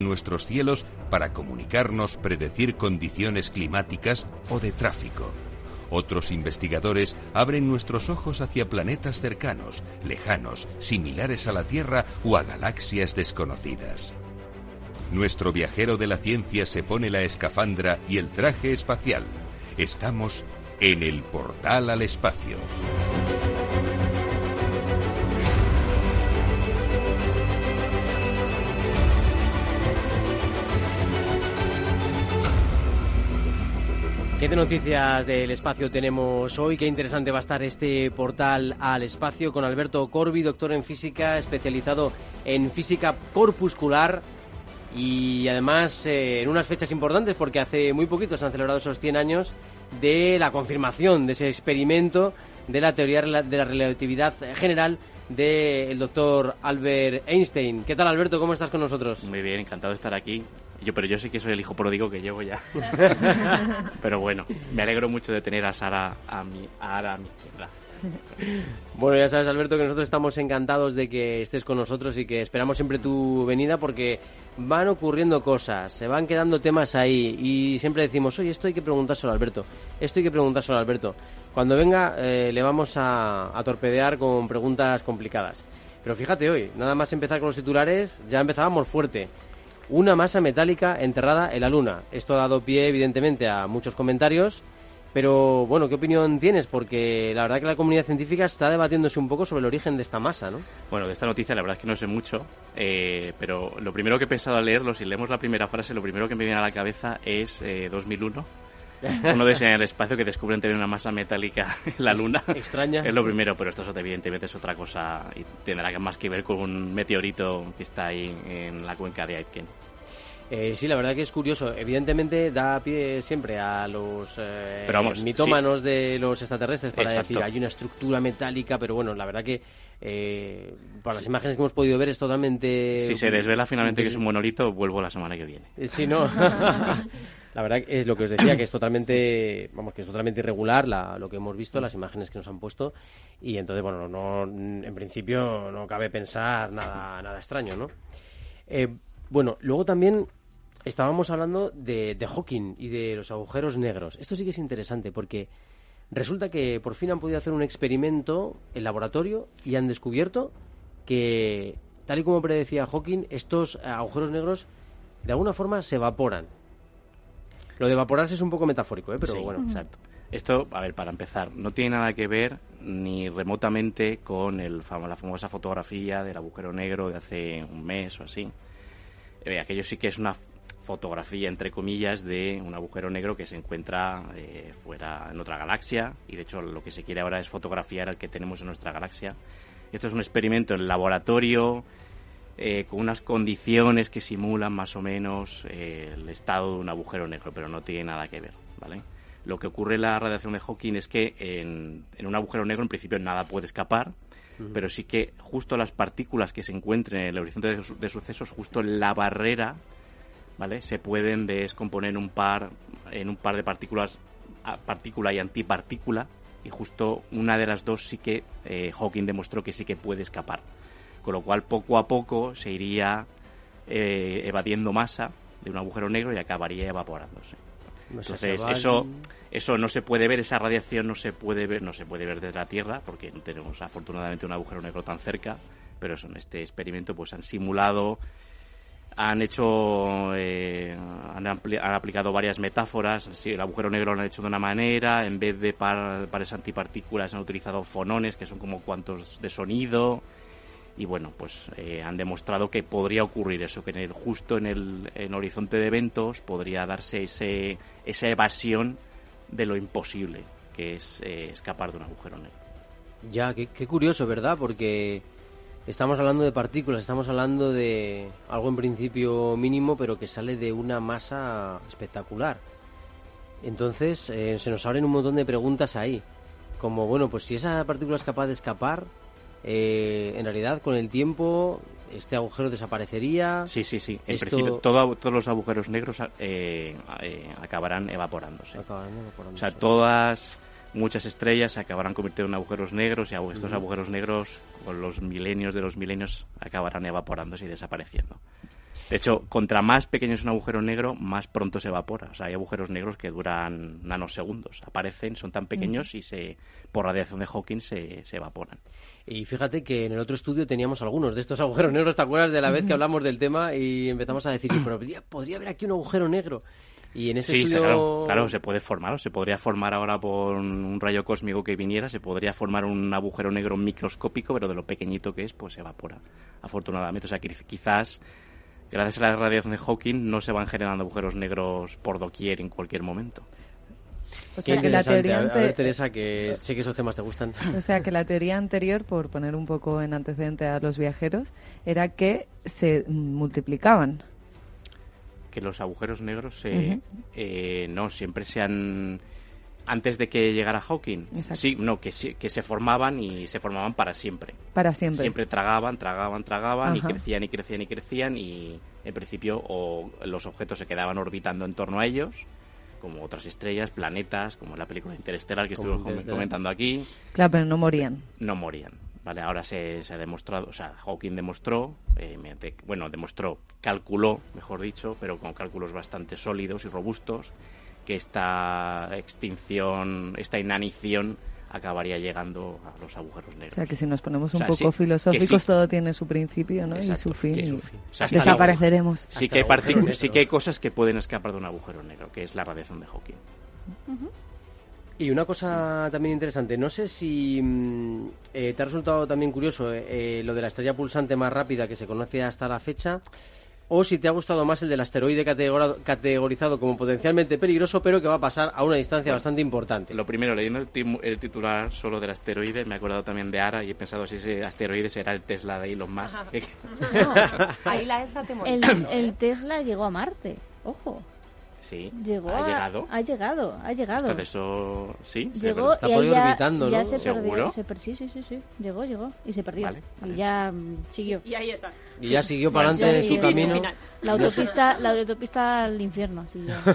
nuestros cielos para comunicarnos, predecir condiciones climáticas o de tráfico. Otros investigadores abren nuestros ojos hacia planetas cercanos, lejanos, similares a la Tierra o a galaxias desconocidas. Nuestro viajero de la ciencia se pone la escafandra y el traje espacial. Estamos en el portal al espacio. ¿Qué de noticias del espacio tenemos hoy? Qué interesante va a estar este portal al espacio con Alberto Corbi, doctor en física, especializado en física corpuscular y además eh, en unas fechas importantes porque hace muy poquito se han celebrado esos 100 años de la confirmación de ese experimento de la teoría de la relatividad general del doctor Albert Einstein. ¿Qué tal Alberto? ¿Cómo estás con nosotros? Muy bien, encantado de estar aquí. Yo, pero yo sí que soy el hijo pródigo que llego ya. pero bueno, me alegro mucho de tener a Sara a mi, a, a mi izquierda. Bueno, ya sabes, Alberto, que nosotros estamos encantados de que estés con nosotros y que esperamos siempre tu venida porque van ocurriendo cosas, se van quedando temas ahí y siempre decimos, oye, esto hay que preguntárselo a Alberto, esto hay que preguntárselo a Alberto. Cuando venga eh, le vamos a, torpedear con preguntas complicadas. Pero fíjate hoy, nada más empezar con los titulares, ya empezábamos fuerte una masa metálica enterrada en la Luna. Esto ha dado pie, evidentemente, a muchos comentarios. Pero bueno, ¿qué opinión tienes? Porque la verdad que la comunidad científica está debatiéndose un poco sobre el origen de esta masa, ¿no? Bueno, de esta noticia la verdad es que no sé mucho, eh, pero lo primero que he pensado al leerlo, si leemos la primera frase, lo primero que me viene a la cabeza es eh, 2001. Uno de en el espacio que descubren tener una masa metálica en la Luna. Extraña. Es lo primero, pero esto evidentemente es otra cosa y tendrá más que ver con un meteorito que está ahí en la cuenca de Aitken. Eh, sí, la verdad que es curioso. Evidentemente da pie siempre a los eh, mitómanos de los extraterrestres para decir hay una estructura metálica, pero bueno, la verdad que eh, para las imágenes que hemos podido ver es totalmente... Si se desvela finalmente que es un monolito, vuelvo la semana que viene. Si no... la verdad es lo que os decía, que es totalmente, vamos, que es totalmente irregular lo que hemos visto, las imágenes que nos han puesto, y entonces, bueno, no, en principio no cabe pensar nada, nada extraño, ¿no? bueno, luego también estábamos hablando de, Hawking y de los agujeros negros. Esto sí que es interesante porque resulta que por fin han podido hacer un experimento en laboratorio y han descubierto que, tal y como predecía Hawking, estos agujeros negros de alguna forma se evaporan. Lo de evaporarse es un poco metafórico, ¿eh? pero bueno. Exacto. Esto, a ver, para empezar, no tiene nada que ver ni remotamente con el, la famosa fotografía del agujero negro de hace un mes o así. Eh, aquello sí que es una fotografía, entre comillas, de un agujero negro que se encuentra eh, fuera en otra galaxia y de hecho lo que se quiere ahora es fotografiar al que tenemos en nuestra galaxia. Esto es un experimento en laboratorio eh, con unas condiciones que simulan más o menos eh, el estado de un agujero negro, pero no tiene nada que ver, ¿vale? Lo que ocurre en la radiación de Hawking es que en, un agujero negro en principio nada puede escapar, pero sí que justo las partículas que se encuentren en el horizonte de, de sucesos, justo en la barrera ¿vale? Se pueden descomponer en un par, en un par de partículas, partícula y antipartícula, y justo una de las dos sí que eh, Hawking demostró que sí que puede escapar. Con lo cual, poco a poco se iría eh, evadiendo masa de un agujero negro y acabaría evaporándose. Entonces, eso, eso no se puede ver, esa radiación no se puede ver, no se puede ver desde la Tierra, porque no tenemos afortunadamente un agujero negro tan cerca, pero eso, en este experimento pues han simulado han hecho eh, han, aplicado varias metáforas si el agujero negro lo han hecho de una manera en vez de pares antipartículas han utilizado fonones que son como cuantos de sonido y bueno pues eh, han demostrado que podría ocurrir eso que en el, justo en el horizonte de eventos podría darse ese esa evasión de lo imposible que es eh, escapar de un agujero negro ya qué, qué curioso verdad porque Estamos hablando de partículas, estamos hablando de algo en principio mínimo, pero que sale de una masa espectacular. Entonces, eh, se nos abren un montón de preguntas ahí. Como, bueno, pues si esa partícula es capaz de escapar, eh, en realidad con el tiempo este agujero desaparecería. Sí, sí, sí. En principio, todos los agujeros negros eh, acabarán evaporándose. Acabarán evaporándose. O sea, todas muchas estrellas se acabarán convirtiendo en agujeros negros y estos agujeros negros con los milenios de los milenios acabarán evaporándose y desapareciendo. De hecho, contra más pequeño es un agujero negro, más pronto se evapora. O sea, hay agujeros negros que duran nanosegundos. Aparecen, son tan pequeños y se, por radiación de Hawking se, se evaporan. Y fíjate que en el otro estudio teníamos algunos de estos agujeros negros. ¿Te acuerdas de la vez que hablamos del tema y empezamos a decir, pero podría, podría haber aquí un agujero negro? Y en ese sí, estudio... claro, claro, se puede formar, o se podría formar ahora por un rayo cósmico que viniera, se podría formar un agujero negro microscópico, pero de lo pequeñito que es, pues se evapora, afortunadamente. O sea, que quizás gracias a la radiación de Hawking no se van generando agujeros negros por doquier en cualquier momento. O sea, que la teoría a ver, Teresa, que sé que esos temas te gustan. O sea, que la teoría anterior, por poner un poco en antecedente a los viajeros, era que se multiplicaban que los agujeros negros se, eh, no siempre se han antes de que llegara Hawking. Sí, no, que, que se formaban y se formaban para siempre. Para siempre. Siempre tragaban, tragaban, tragaban y crecían y crecían y crecían y en principio o los objetos se quedaban orbitando en torno a ellos como otras estrellas, planetas, como la película Interestelar que estuvimos comentando aquí. Claro, pero no morían. No morían. Vale, ahora se, ha demostrado, o sea, Hawking demostró, eh, bueno, demostró, calculó, mejor dicho, pero con cálculos bastante sólidos y robustos, que esta extinción, esta inanición acabaría llegando a los agujeros negros. O sea, que si nos ponemos un poco filosóficos, todo tiene su principio ¿no? y su fin. desapareceremos. Sí que, hay sí que hay cosas que pueden escapar de un agujero negro, que es la radiación de Hawking. Y una cosa también interesante, no sé si mm, eh, te ha resultado también curioso eh, eh, lo de la estrella pulsante más rápida que se conoce hasta la fecha, o si te ha gustado más el del asteroide categorizado como potencialmente peligroso, pero que va a pasar a una distancia bastante importante. Lo primero, leyendo el, titular solo del asteroide, me he acordado también de Ara y he pensado si ese asteroide será el Tesla de Elon Musk. ahí la ESA te el Tesla llegó a Marte, ojo. Sí. Llegó ¿Ha llegado? Ha llegado, ha llegado. Entonces eso, sí. Llegó está por ahí orbitando, ya, ¿no? se ¿Seguro? Perdió, se sí, sí, sí, sí. Llegó, llegó y se perdió. Y ya mm, siguió. Y ahí está. Y ya siguió para adelante su camino. La autopista, la autopista al infierno.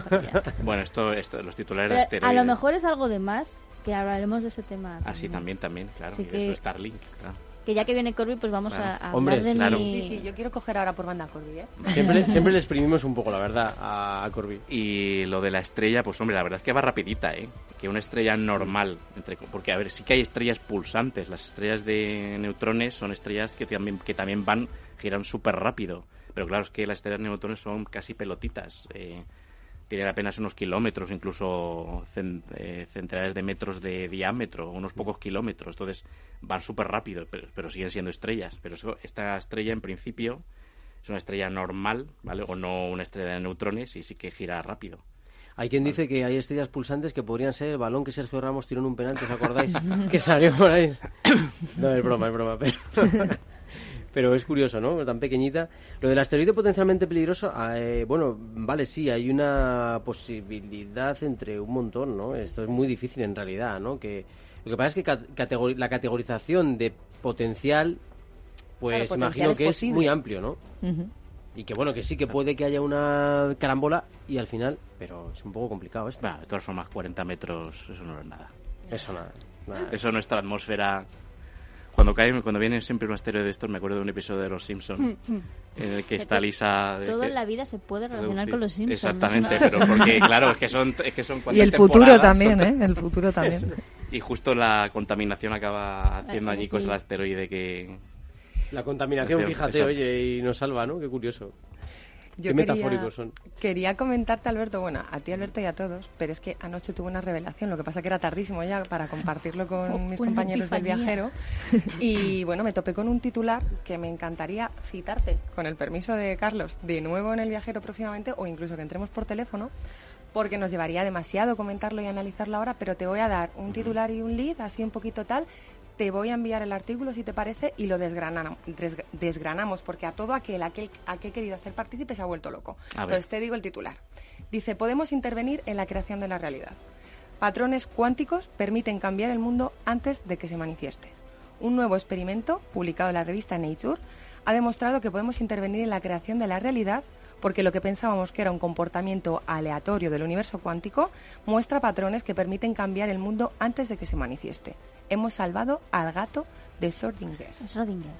bueno, esto, esto, los titulares de A lo mejor es algo de más que hablaremos de ese tema. Ah, sí, también, también, claro. y de eso Starlink, claro que ya que viene Corby, pues vamos a, a Hombre, hablar de claro. Sí, sí, yo quiero coger ahora por banda a Corby, ¿eh? Siempre, siempre le exprimimos un poco, la verdad, a, Corby. Y lo de la estrella, pues hombre, la verdad es que va rapidita, ¿eh? Que una estrella normal, entre, porque a ver, sí que hay estrellas pulsantes. Las estrellas de neutrones son estrellas que también, que también van, giran súper rápido. Pero claro, es que las estrellas de neutrones son casi pelotitas. Eh, tienen apenas unos kilómetros, incluso eh, centenares de metros de diámetro, unos pocos kilómetros. Entonces van súper rápido, pero, siguen siendo estrellas. Pero esta estrella, en principio, es una estrella normal, ¿vale? O no una estrella de neutrones y sí que gira rápido. Hay quien dice que hay estrellas pulsantes que podrían ser el balón que Sergio Ramos tiró en un penalti, ¿os acordáis? que salió por ahí. No, es broma, es broma. Pero pero es curioso, ¿no? Tan pequeñita. Lo del asteroide potencialmente peligroso, ah, eh, bueno, vale, sí, hay una posibilidad entre un montón, ¿no? Esto es muy difícil en realidad, ¿no? Que lo que pasa es que la categorización de potencial, pues imagino que es muy amplio, ¿no? Y que bueno, que sí que puede que haya una carambola y al final, pero es un poco complicado esto. de todas formas, 40 metros, eso no es nada. Eso nada. nada. Eso nuestra atmósfera cuando cae, cuando viene siempre un asteroide de estos, me acuerdo de un episodio de Los Simpsons mm, mm. en el que está Lisa. Todo en la vida se puede relacionar con Los Simpsons. Exactamente, pero porque, claro, es que son, es que son Y el futuro también, ¿eh? El futuro también. y justo la contaminación acaba haciendo añicos el asteroide que. La contaminación, fíjate, oye, y nos salva, ¿no? Qué curioso. Yo Qué quería, metafóricos son. Quería comentarte, Alberto, bueno, a ti, Alberto, y a todos, pero es que anoche tuve una revelación, lo que pasa que era tardísimo ya para compartirlo con mis compañeros del viajero. Y bueno, me topé con un titular que me encantaría citarte, con el permiso de Carlos, de nuevo en el viajero próximamente, o incluso que entremos por teléfono, porque nos llevaría demasiado comentarlo y analizarlo ahora, pero te voy a dar un titular y un lead, así un poquito tal, te voy a enviar el artículo si te parece y lo desgranamos, desgranamos porque a todo aquel, aquel a que he querido hacer partícipe se ha vuelto loco. Entonces te digo el titular. Dice, podemos intervenir en la creación de la realidad. Patrones cuánticos permiten cambiar el mundo antes de que se manifieste. Un nuevo experimento, publicado en la revista Nature, ha demostrado que podemos intervenir en la creación de la realidad porque lo que pensábamos que era un comportamiento aleatorio del universo cuántico muestra patrones que permiten cambiar el mundo antes de que se manifieste hemos salvado al gato de Schrödinger. Schrödinger.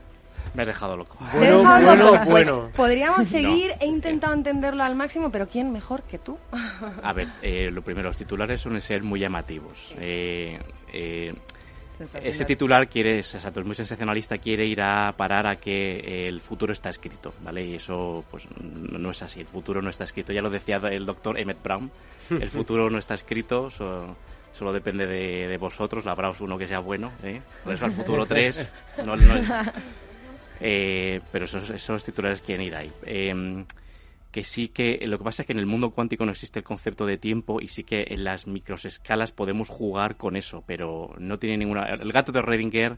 Me he dejado loco. Bueno, bueno, pues bueno. podríamos seguir, he intentado entenderlo al máximo, pero ¿quién mejor que tú? A ver, eh, lo primero, los titulares suelen ser muy llamativos. Eh, eh, ese titular quiere, exacto, es muy sensacionalista, quiere ir a parar a que el futuro está escrito, ¿vale? Y eso, pues, no es así. El futuro no está escrito. Ya lo decía el doctor Emmett Brown. El futuro no está escrito, solo depende de, vosotros. Labraos uno que sea bueno, ¿eh? Por eso al futuro 3 no, eh, pero esos, esos titulares quieren ir ahí. Eh, que sí que lo que pasa es que en el mundo cuántico no existe el concepto de tiempo y sí que en las microescalas podemos jugar con eso, pero no tiene ninguna. El gato de Redinger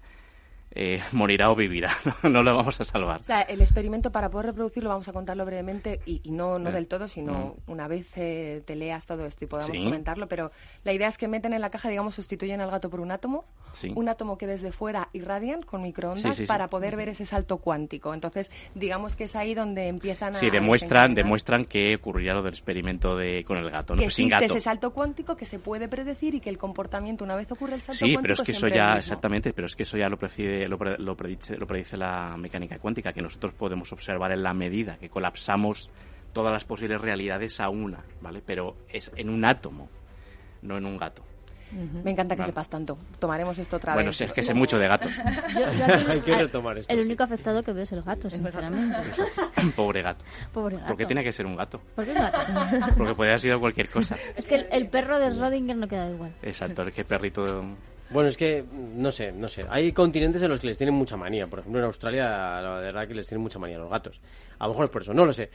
eh, morirá o vivirá. no lo vamos a salvar. O sea, el experimento para poder reproducirlo vamos a contarlo brevemente y, no, no eh, del todo, sino mm. una vez eh, te leas todo esto y podamos comentarlo. Pero la idea es que meten en la caja, digamos, sustituyen al gato por un átomo, un átomo que desde fuera irradian con microondas para poder ver ese salto cuántico. Entonces, digamos que es ahí donde empiezan a. Sí, demuestran, demuestran que ocurriría lo del experimento de, con el gato. ¿no? Que pues existe ese salto cuántico que se puede predecir y que el comportamiento, una vez ocurre el salto cuántico. Sí, pero es que eso ya, exactamente, pero es que eso ya lo precede lo, predice, lo predice la mecánica cuántica, que nosotros podemos observar en la medida que colapsamos todas las posibles realidades a una, ¿vale? Pero es en un átomo, no en un gato. Me encanta que sepas tanto. Tomaremos esto otra vez. Bueno, es que sé mucho de gatos. Hay que retomar esto. El único afectado que veo es el gato, sinceramente. Pobre gato. Pobre gato. ¿Por qué tiene que ser un gato? ¿Por qué un gato? Porque podría haber sido cualquier cosa. Es que el, perro de Rodinger no queda igual. Exacto, es que perrito bueno, es que, no sé, no sé. Hay continentes en los que les tienen mucha manía. Por ejemplo, en Australia, la verdad que les tienen mucha manía a los gatos. A lo mejor es por eso, no lo sé.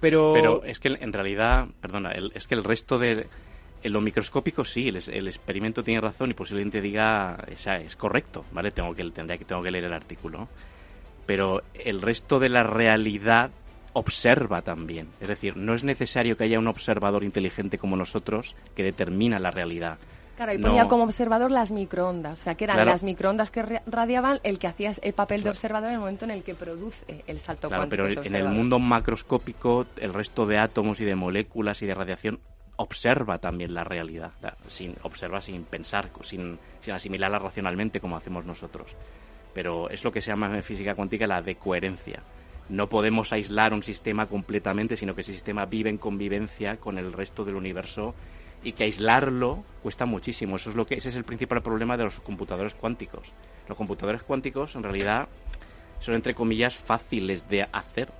Pero, es que en realidad, perdona, es que el resto de... En lo microscópico sí, el, experimento tiene razón y posiblemente diga, es correcto, ¿vale? Tengo que, tendría que, tengo que leer el artículo. Pero el resto de la realidad observa también. Es decir, no es necesario que haya un observador inteligente como nosotros que determina la realidad. Claro, y ponía como observador las microondas, o sea, que eran las microondas que radiaban el que hacía el papel de observador en el momento en el que produce el salto claro, pero en el mundo macroscópico, el resto de átomos y de moléculas y de radiación observa también la realidad, sin observa sin pensar, sin, sin asimilarla racionalmente como hacemos nosotros. Pero es lo que se llama en física cuántica la decoherencia. No podemos aislar un sistema completamente, sino que ese sistema vive en convivencia con el resto del universo y que aislarlo cuesta muchísimo. Eso es lo que ese es el principal problema de los computadores cuánticos. Los computadores cuánticos en realidad son entre comillas fáciles de hacer.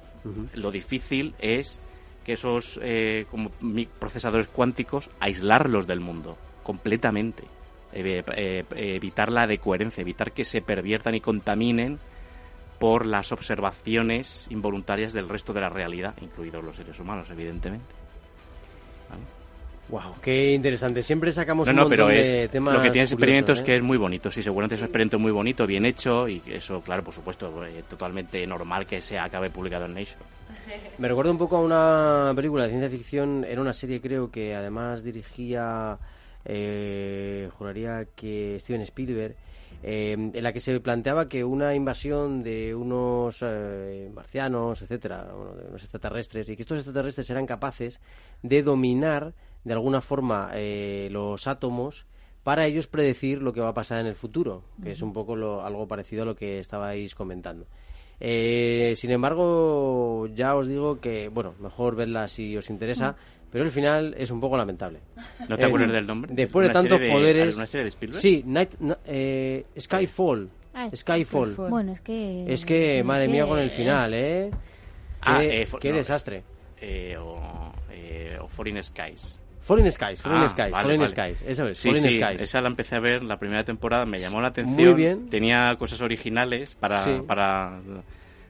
Lo difícil es que esos eh, como procesadores cuánticos aislarlos del mundo completamente. Eh, eh, evitar la decoherencia, evitar que se perviertan y contaminen por las observaciones involuntarias del resto de la realidad, incluidos los seres humanos, evidentemente. Wow, qué interesante. Siempre sacamos un montón pero de temas. Lo que tiene ese experimento es ¿eh? que es muy bonito. Sí, seguramente es un experimento muy bonito, bien hecho y eso, claro, por supuesto, eh, totalmente normal que se acabe publicado en Nature. Me recuerda un poco a una película de ciencia ficción. Era una serie, creo que además dirigía, eh, juraría que Steven Spielberg. en la que se planteaba que una invasión de unos marcianos, etcétera, de unos extraterrestres, y que estos extraterrestres eran capaces de dominar de alguna forma eh, los átomos para ellos predecir lo que va a pasar en el futuro, que es un poco lo, algo parecido a lo que estabais comentando. Eh, sin embargo, ya os digo que, bueno, mejor verla si os interesa, pero el final es un poco lamentable. ¿No te acuerdas del nombre? Después de tantos poderes... ¿Una serie de Spielberg? Sí, Night, eh, Skyfall. Ah, Skyfall. Bueno, es que... Es que, madre mía, con el final, ¿eh? Ah, qué, desastre. o, o Foreign Skies. Falling Skies, Falling ah, Skies, Falling Skies, eso es, sí, sí, Esa la empecé a ver la primera temporada, me llamó la atención. Muy bien. Tenía cosas originales para, para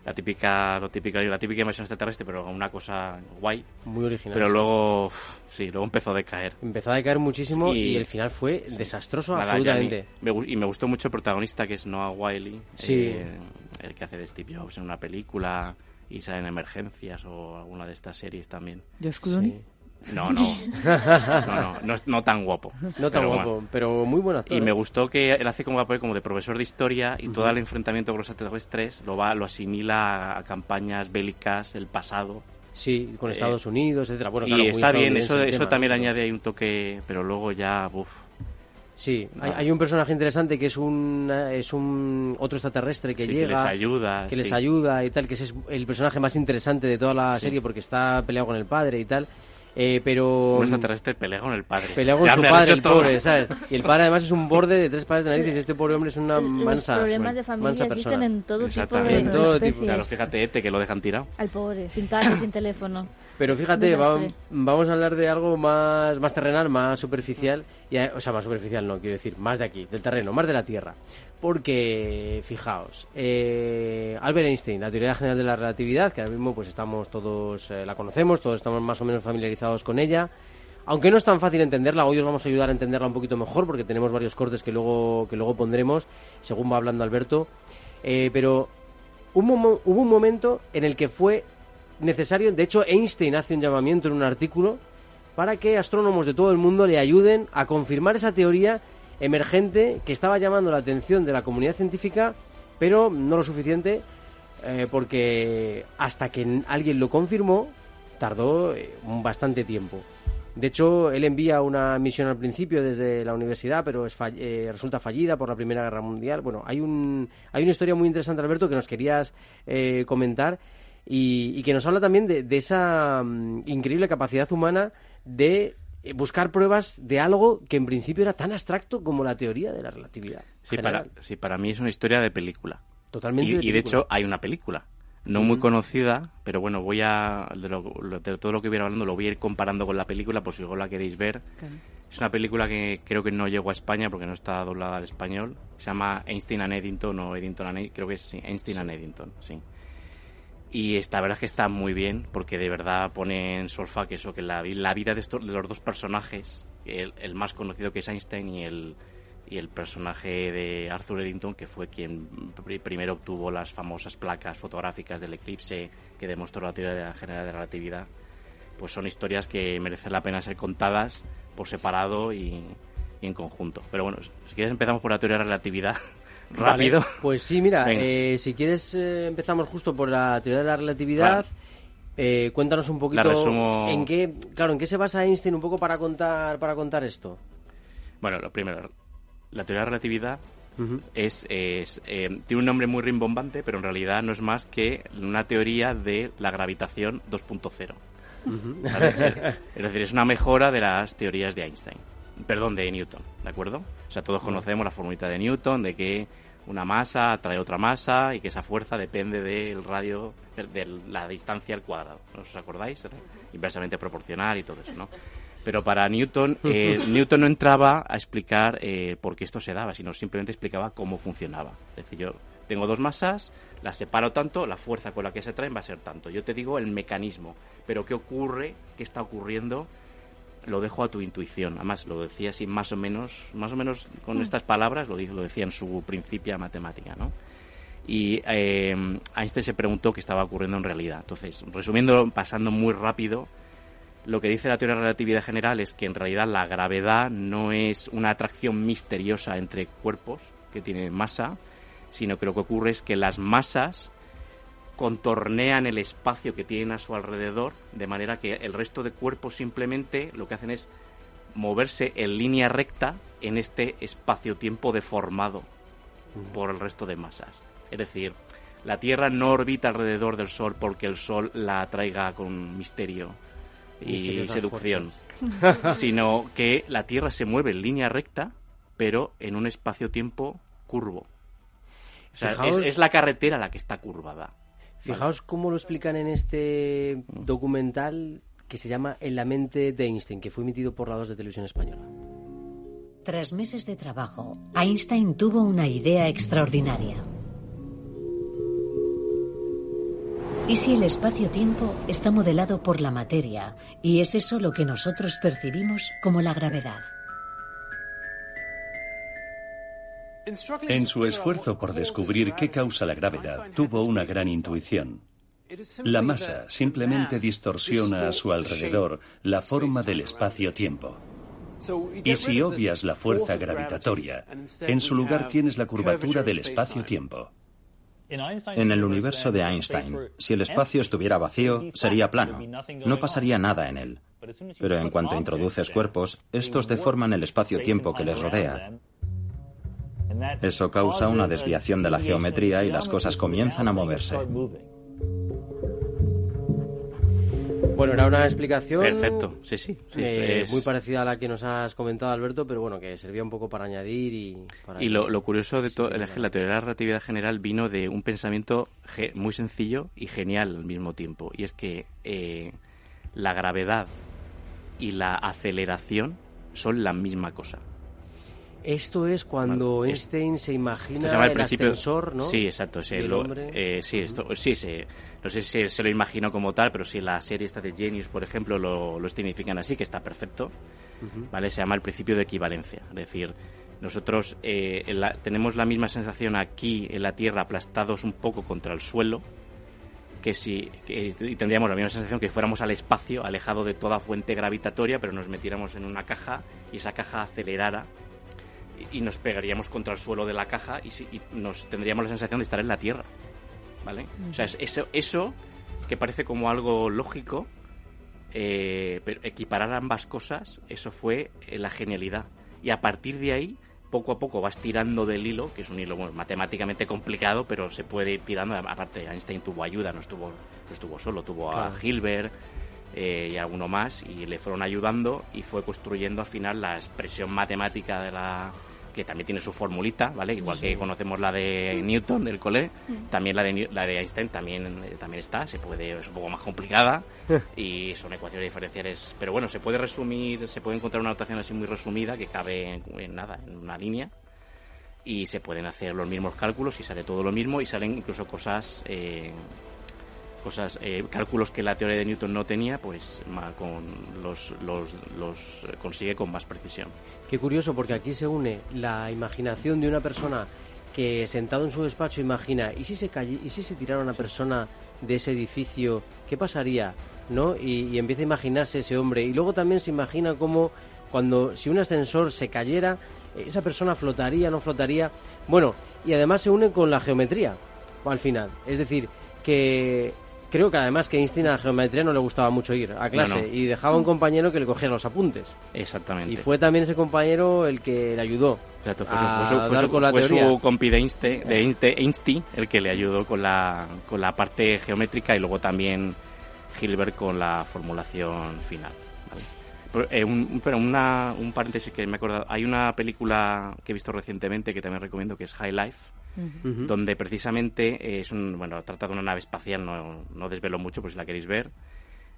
la típica, lo típico, la típica invasión extraterrestre, pero una cosa guay. Muy original. Pero luego, sí, luego empezó a decaer. Empezó a decaer muchísimo y el final fue desastroso absolutamente. y me gustó mucho el protagonista que es Noah Wiley, eh, el que hace de Steve Jobs en una película y sale en emergencias o alguna de estas series también. Josh Clooney. No, no. No, no, no, tan guapo. No tan guapo, pero muy buen actor. Y me gustó que él hace como papel como de profesor de historia y todo el enfrentamiento con los extraterrestres lo va lo asimila a campañas bélicas del pasado. Sí, con eh, Estados Unidos, etcétera. Bueno, y está bien, eso, eso también añade un toque, pero luego ya, uff. Sí, hay, un personaje interesante que es un es un otro extraterrestre que llega, que les ayuda, que les ayuda y tal, que es el personaje más interesante de toda la serie porque está peleado con el padre y tal. Eh, pero... Un extraterrestre pelea con el padre. Pelea con su padre, el pobre, ¿sabes? Y el padre además es un borde de tres pares de narices y este pobre hombre es una mansa Los problemas de familia existen en todo tipo de en todo tipo. Claro, fíjate, este que lo dejan tirado. Al pobre, sin casa, sin teléfono. Pero fíjate, vamos a hablar de algo más, más terrenal, más superficial, y, o sea, más superficial no, quiero decir, más de aquí, del terreno, más de la Tierra. Porque, fijaos, eh, Albert Einstein, la teoría general de la relatividad, que ahora mismo pues estamos todos, eh, la conocemos, todos estamos más o menos familiarizados con ella, aunque no es tan fácil entenderla, hoy os vamos a ayudar a entenderla un poquito mejor, porque tenemos varios cortes que luego, que luego pondremos, según va hablando Alberto, eh, pero hubo, hubo un momento en el que fue necesario. De hecho, Einstein hace un llamamiento en un artículo para que astrónomos de todo el mundo le ayuden a confirmar esa teoría emergente que estaba llamando la atención de la comunidad científica, pero no lo suficiente, eh, porque hasta que alguien lo confirmó, tardó eh, bastante tiempo. De hecho, él envía una misión al principio desde la universidad, pero es eh, resulta fallida por la Primera Guerra Mundial. Bueno, hay, un, hay una historia muy interesante, Alberto, que nos querías comentar y, que nos habla también de, esa mm, increíble capacidad humana de buscar pruebas de algo que en principio era tan abstracto como la teoría de la relatividad. Sí, para, sí para mí es una historia de película. Totalmente. Y de, hecho hay una película. No muy conocida, pero bueno, voy a. De, todo lo que hubiera hablando, lo voy a ir comparando con la película, por si luego la queréis ver. Es una película que creo que no llegó a España porque no está doblada al español. Se llama Einstein and Eddington o Eddington and Creo que es Einstein and Eddington, sí. Y esta verdad es que está muy bien, porque de verdad pone en solfa que eso, que la, vida de, estos, de, los dos personajes, el, más conocido que es Einstein y el, y el personaje de Arthur Eddington, que fue quien primero obtuvo las famosas placas fotográficas del eclipse que demostró la teoría de la general de relatividad, pues son historias que merecen la pena ser contadas por separado y, y en conjunto. Pero bueno, si quieres empezamos por la teoría de relatividad, rápido. pues sí, mira, eh, si quieres eh, empezamos justo por la teoría de la relatividad. Eh, cuéntanos un poquito en qué, claro, en qué se basa Einstein un poco para contar para contar esto. Bueno, lo primero, la teoría de la relatividad es, tiene un nombre muy rimbombante, pero en realidad no es más que una teoría de la gravitación 2.0. es decir, es una mejora de las teorías de Einstein perdón, de Newton, ¿de acuerdo? O sea, todos conocemos la formulita de Newton de que una masa atrae otra masa y que esa fuerza depende del radio, de la distancia al cuadrado. ¿No os acordáis? Inversamente proporcional y todo eso, ¿no? Pero para Newton, eh, Newton no entraba a explicar eh, por qué esto se daba, sino simplemente explicaba cómo funcionaba. Es decir, yo tengo dos masas, las separo tanto, la fuerza con la que se atraen va a ser tanto. Yo te digo el mecanismo, pero qué ocurre, qué está ocurriendo lo dejo a tu intuición. Además, lo decía así más o menos, más o menos con estas palabras, lo, lo decía en su principia matemática, ¿no? Y eh, Einstein se preguntó qué estaba ocurriendo en realidad. Entonces, resumiendo, pasando muy rápido, lo que dice la teoría de la relatividad general es que en realidad la gravedad no es una atracción misteriosa entre cuerpos que tienen masa, sino que lo que ocurre es que las masas contornean el espacio que tienen a su alrededor, de manera que el resto de cuerpos simplemente lo que hacen es moverse en línea recta en este espacio-tiempo deformado por el resto de masas. Es decir, la Tierra no orbita alrededor del Sol porque el Sol la atraiga con misterio y seducción, sino que la Tierra se mueve en línea recta, pero en un espacio-tiempo curvo. O sea, es la carretera la que está curvada. Fijaos cómo lo explican en este documental que se llama En la mente de Einstein, que fue emitido por la 2 de Televisión Española. Tras meses de trabajo, Einstein tuvo una idea extraordinaria. ¿Y si el espacio-tiempo está modelado por la materia y es eso lo que nosotros percibimos como la gravedad? En su esfuerzo por descubrir qué causa la gravedad, tuvo una gran intuición. La masa simplemente distorsiona a su alrededor la forma del espacio-tiempo. Y si obvias la fuerza gravitatoria, en su lugar tienes la curvatura del espacio-tiempo. En el universo de Einstein, si el espacio estuviera vacío, sería plano. No pasaría nada en él. Pero en cuanto introduces cuerpos, estos deforman el espacio-tiempo que les rodea. Eso causa una desviación de la geometría y las cosas comienzan a moverse. Bueno, era una explicación. Perfecto, sí, sí. Eh, muy parecida a la que nos has comentado, Alberto, pero bueno, que servía un poco para añadir y. y lo, curioso de todo es que la teoría de la relatividad general vino de un pensamiento muy sencillo y genial al mismo tiempo. Y es que eh, la gravedad y la aceleración son la misma cosa. Esto es cuando Einstein se imagina el, ascensor, ¿no? Sí, exacto. Sí, eh, sí, esto, sí, no sé si se lo imagino como tal, pero si la serie esta de Genius, por ejemplo, lo, lo significan así, que está perfecto, ¿vale? Se llama el principio de equivalencia. Es decir, nosotros eh, tenemos la misma sensación aquí en la Tierra aplastados un poco contra el suelo, que si y tendríamos la misma sensación que fuéramos al espacio, alejado de toda fuente gravitatoria, pero nos metiéramos en una caja y esa caja acelerara y, nos pegaríamos contra el suelo de la caja y, nos tendríamos la sensación de estar en la Tierra. ¿Vale? O sea, eso, eso que parece como algo lógico, eh, pero equiparar ambas cosas, eso fue eh, la genialidad. Y a partir de ahí, poco a poco vas tirando del hilo, que es un hilo matemáticamente complicado, pero se puede ir tirando. Aparte, Einstein tuvo ayuda, no estuvo, no estuvo solo, tuvo a Hilbert eh, y alguno más, y le fueron ayudando y fue construyendo al final la expresión matemática de la que también tiene su formulita, ¿vale? Igual que conocemos la de Newton del cole, también la de la de Einstein también eh, también está, se puede es un poco más complicada y son ecuaciones diferenciales, pero bueno, se puede resumir, se puede encontrar una notación así muy resumida que cabe en, nada, en una línea y se pueden hacer los mismos cálculos y sale todo lo mismo y salen incluso cosas eh, cosas, eh, cálculos que la teoría de Newton no tenía, pues con los, los, los consigue con más precisión. Qué curioso, porque aquí se une la imaginación de una persona que sentado en su despacho imagina, ¿y si se, ¿y si se tirara una persona de ese edificio? ¿Qué pasaría? ¿no? Y, y, empieza a imaginarse ese hombre. Y luego también se imagina cómo cuando si un ascensor se cayera, esa persona flotaría, no flotaría. Bueno, y además se une con la geometría al final. Es decir, que creo que además que Einstein a la geometría no le gustaba mucho ir a clase y dejaba a un compañero que le cogiera los apuntes. Exactamente. Y fue también ese compañero el que le ayudó. Exacto, fue, su, con la compi de Einstein, el que le ayudó con la, con la parte geométrica y luego también Hilbert con la formulación final. Pero, eh, un, pero una, un paréntesis que me he acordado. Hay una película que he visto recientemente que también recomiendo que es High Life donde precisamente es un, bueno, trata de una nave espacial, no, no desvelo mucho por si la queréis ver,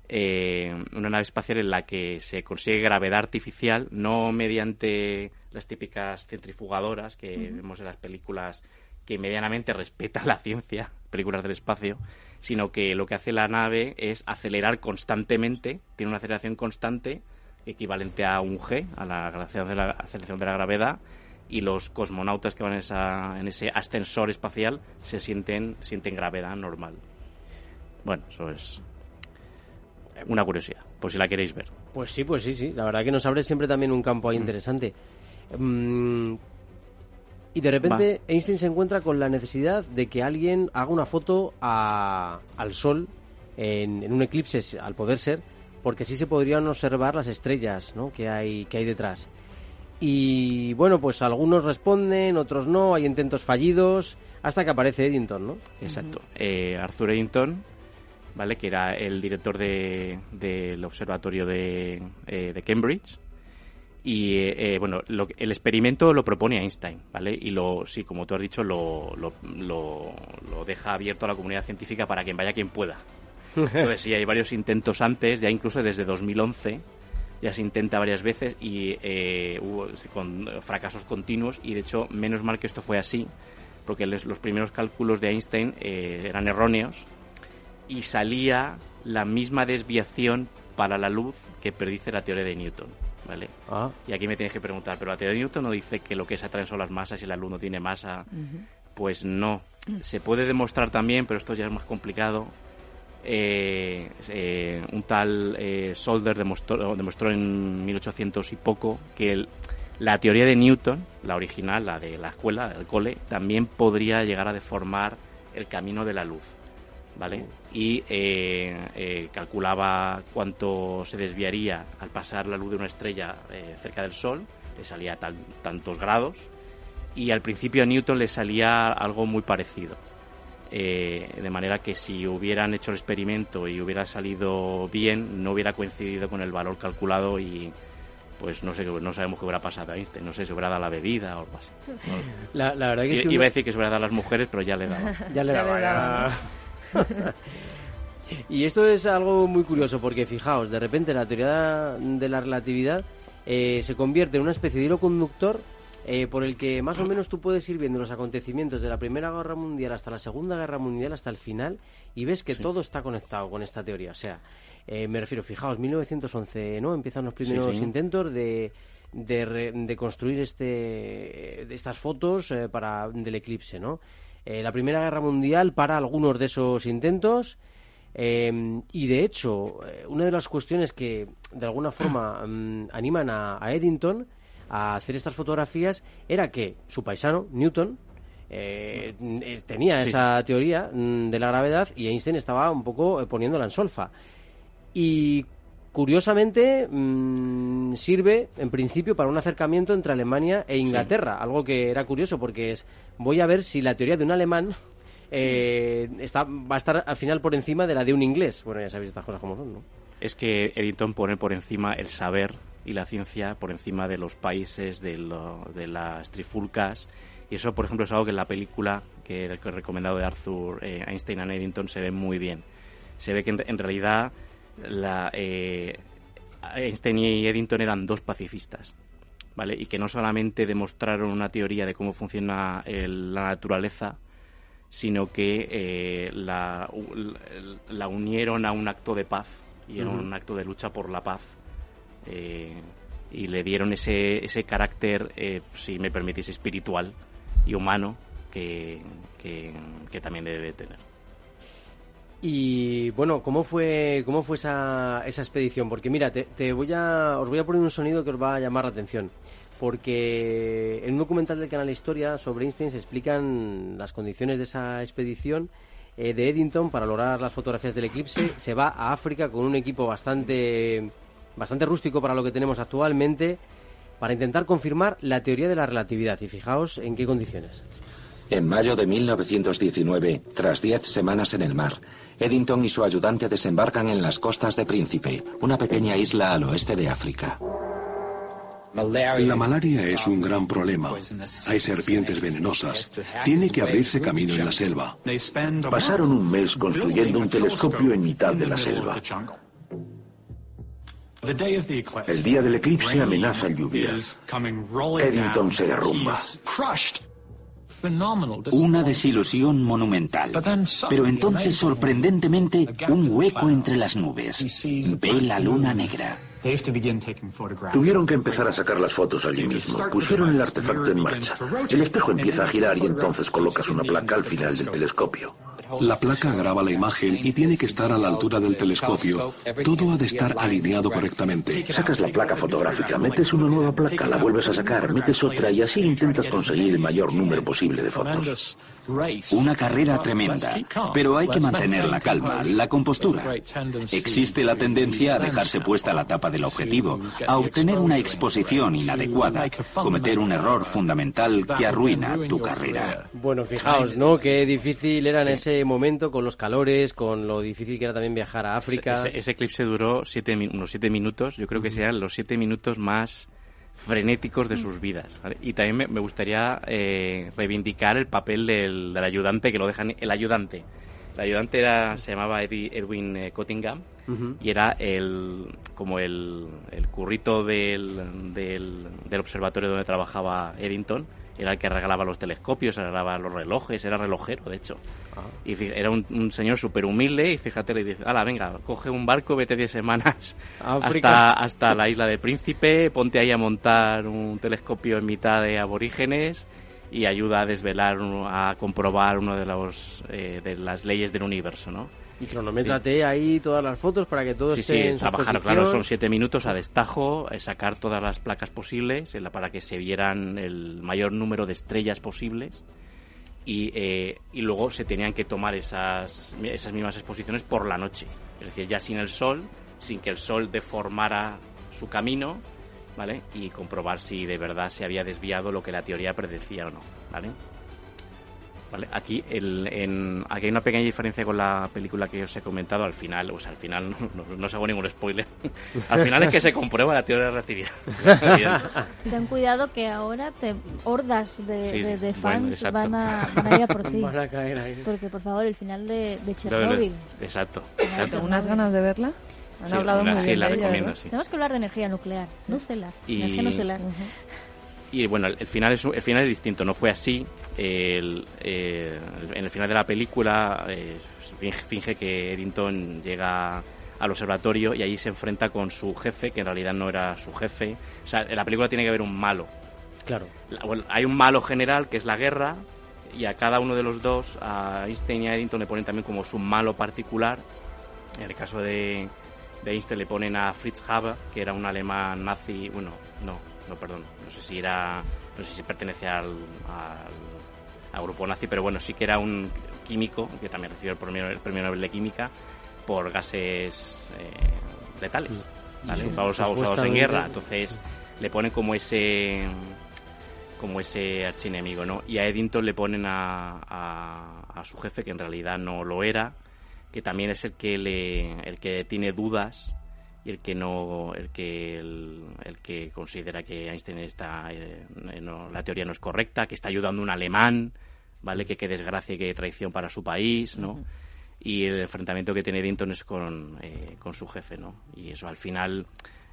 eh, una nave espacial en la que se consigue gravedad artificial, no mediante las típicas centrifugadoras que vemos en las películas que medianamente respetan la ciencia, películas del espacio, sino que lo que hace la nave es acelerar constantemente, tiene una aceleración constante equivalente a un G, a la aceleración de la, aceleración de la gravedad, y los cosmonautas que van en, esa, en ese ascensor espacial se sienten, sienten gravedad normal. Bueno, eso es una curiosidad, por si la queréis ver. Pues sí, pues sí, sí. La verdad que nos abre siempre también un campo ahí mm. interesante. Mm, y de repente Einstein se encuentra con la necesidad de que alguien haga una foto al Sol en, en, un eclipse, al poder ser, porque así se podrían observar las estrellas ¿no? que, hay, que hay detrás. Y bueno, pues algunos responden, otros no, hay intentos fallidos, hasta que aparece Eddington, ¿no? Exacto. Eh, Arthur Eddington, ¿vale? Que era el director del de, observatorio de, eh, de, Cambridge. Y eh, bueno, el experimento lo propone Einstein, ¿vale? Y lo, sí, como tú has dicho, lo, lo, lo, lo deja abierto a la comunidad científica para quien vaya quien pueda. Entonces sí, hay varios intentos antes, ya incluso desde 2011, ya se intenta varias veces y eh, hubo con fracasos continuos y de hecho menos mal que esto fue así porque los primeros cálculos de Einstein eh, eran erróneos y salía la misma desviación para la luz que predice la teoría de Newton. ¿Vale? Ah. Y aquí me tienes que preguntar, pero la teoría de Newton no dice que lo que se atraen son las masas y la luz no tiene masa. Pues no. Se puede demostrar también, pero esto ya es más complicado, eh, eh, un tal eh, Solder demostró, demostró en 1800 y poco que la teoría de Newton, la original, la de la escuela, del cole, también podría llegar a deformar el camino de la luz. ¿vale? Y eh, calculaba cuánto se desviaría al pasar la luz de una estrella cerca del Sol, le salía tantos grados, y al principio a Newton le salía algo muy parecido. De manera que si hubieran hecho el experimento y hubiera salido bien, no hubiera coincidido con el valor calculado y pues no sé no sabemos qué hubiera pasado a Einstein, no sé si hubiera dado la bebida o algo así. La, verdad que, Iba a decir que se hubiera dado a las mujeres, pero ya le daba. ya le daba. y esto es algo muy curioso porque fijaos, de repente la teoría de la relatividad eh, se convierte en una especie de hilo conductor eh, por el que más o menos tú puedes ir viendo los acontecimientos de la Primera Guerra Mundial hasta la Segunda Guerra Mundial, hasta el final, y ves que todo está conectado con esta teoría. O sea, eh, me refiero, fijaos, 1911, ¿no? Empiezan los primeros intentos de, de, construir este, estas fotos para del eclipse, ¿no? Eh, la Primera Guerra Mundial para algunos de esos intentos. Eh, y de hecho, eh, una de las cuestiones que de alguna forma mm, animan a, Eddington a hacer estas fotografías era que su paisano, Newton, tenía esa teoría mm, de la gravedad y Einstein estaba un poco poniéndola en solfa. Y curiosamente mm, sirve en principio para un acercamiento entre Alemania e Inglaterra, algo que era curioso porque es voy a ver si la teoría de un alemán eh, está, va a estar al final por encima de la de un inglés. Bueno, ya sabéis estas cosas como son, ¿no? Es que Eddington pone por encima el saber y la ciencia por encima de los países, de, de las trifulcas. Y eso, por ejemplo, es algo que en la película que, he recomendado de Arthur eh, Einstein and Eddington se ve muy bien. Se ve que en realidad la, eh, Einstein y Eddington eran dos pacifistas, ¿vale? Y que no solamente demostraron una teoría de cómo funciona la naturaleza, sino que eh, la, la, unieron a un acto de paz y a un acto de lucha por la paz. Eh, y le dieron ese, ese carácter, si me permitís, espiritual y humano que, que también debe tener. Y bueno, ¿cómo fue, cómo fue esa, esa expedición? Porque mira, te, voy a, os voy a poner un sonido que os va a llamar la atención. Porque en un documental del canal Historia sobre Einstein se explican las condiciones de esa expedición eh, de Eddington para lograr las fotografías del eclipse. Se va a África con un equipo bastante, bastante rústico para lo que tenemos actualmente para intentar confirmar la teoría de la relatividad. Y fijaos en qué condiciones. En mayo de 1919, tras diez semanas en el mar, Eddington y su ayudante desembarcan en las costas de Príncipe, una pequeña isla al oeste de África. La malaria es un gran problema. Hay serpientes venenosas. Tiene que abrirse camino en la selva. Pasaron un mes construyendo un telescopio en mitad de la selva. El día del eclipse amenazan lluvias. Eddington se derrumba. Una desilusión monumental. Pero entonces, sorprendentemente, un hueco entre las nubes. Ve la luna negra. Tuvieron que empezar a sacar las fotos allí mismo. Pusieron el artefacto en marcha. El espejo empieza a girar y entonces colocas una placa al final del telescopio. La placa graba la imagen y tiene que estar a la altura del telescopio. Todo ha de estar alineado correctamente. Sacas la placa fotográfica, metes una nueva placa, la vuelves a sacar, metes otra y así intentas conseguir el mayor número posible de fotos. Una carrera tremenda, pero hay que mantener la calma, la compostura. Existe la tendencia a dejarse puesta la tapa del objetivo, a obtener una exposición inadecuada, cometer un error fundamental que arruina tu carrera. Bueno, fijaos, ¿no? Qué difícil era en ese momento con los calores, con lo difícil que era también viajar a África. Ese, eclipse duró siete, unos siete minutos, yo creo que serían los siete minutos más frenéticos de sus vidas. Y también me, gustaría eh, reivindicar el papel del, ayudante, que lo dejan el ayudante. El ayudante era, se llamaba Edwin eh, Cottingham y era el como el, el currito del, del, del observatorio donde trabajaba Eddington era el que regalaba los telescopios, regalaba los relojes, era relojero, de hecho. Ah. Y era un, señor súper humilde y fíjate, le dice, ala, venga, coge un barco, vete 10 semanas hasta, hasta la isla del Príncipe, ponte ahí a montar un telescopio en mitad de aborígenes y ayuda a desvelar, a comprobar una de, los, eh, de las leyes del universo, ¿no? Y cronométrate ahí todas las fotos para que todo sí, esté sí, en trabajar, claro, son siete minutos a destajo, eh, sacar todas las placas posibles para que se vieran el mayor número de estrellas posibles y, eh, y luego se tenían que tomar esas, esas mismas exposiciones por la noche. Es decir, ya sin el sol, sin que el sol deformara su camino, ¿vale? Y comprobar si de verdad se había desviado lo que la teoría predecía o no, ¿vale? Aquí, el, en, aquí hay una pequeña diferencia con la película que os he comentado al final, o sea, al final no, no, hago ningún spoiler. al final es que se comprueba la teoría de la relatividad. Ten cuidado que ahora te hordas de, fans van, a, ir a por ti. Van a caer ahí. Porque, por favor, el final de, de Chernobyl. Exacto. Tengo unas ganas de verla. Han hablado muy bien la de recomiendo, Tenemos que hablar de energía nuclear, nucelar, y... energía nucelar y bueno, el, final es el final es distinto, no fue así. El, en el final de la película eh, finge, que Eddington llega al observatorio y allí se enfrenta con su jefe, que en realidad no era su jefe. O sea, en la película tiene que haber un malo. Claro. hay un malo general, que es la guerra, y a cada uno de los dos, a Einstein y a Eddington, le ponen también como su malo particular. En el caso de, de Einstein le ponen a Fritz Haber, que era un alemán nazi, bueno, no, no, perdón, no sé si era, no sé si pertenecía al, al, grupo nazi, pero bueno, sí que era un químico que también recibió el premio, el premio Nobel de Química por gases eh, letales, mm. ¿vale? usados, en guerra, entonces le ponen como ese como ese archienemigo, ¿no? Y a Eddington le ponen a, a, a, su jefe, que en realidad no lo era, que también es el que le, el que tiene dudas y el que no el que el, que considera que Einstein está eh, la teoría no es correcta que está ayudando a un alemán vale que qué desgracia y qué traición para su país no y el enfrentamiento que tiene Eddington es con, eh, con su jefe no y eso al final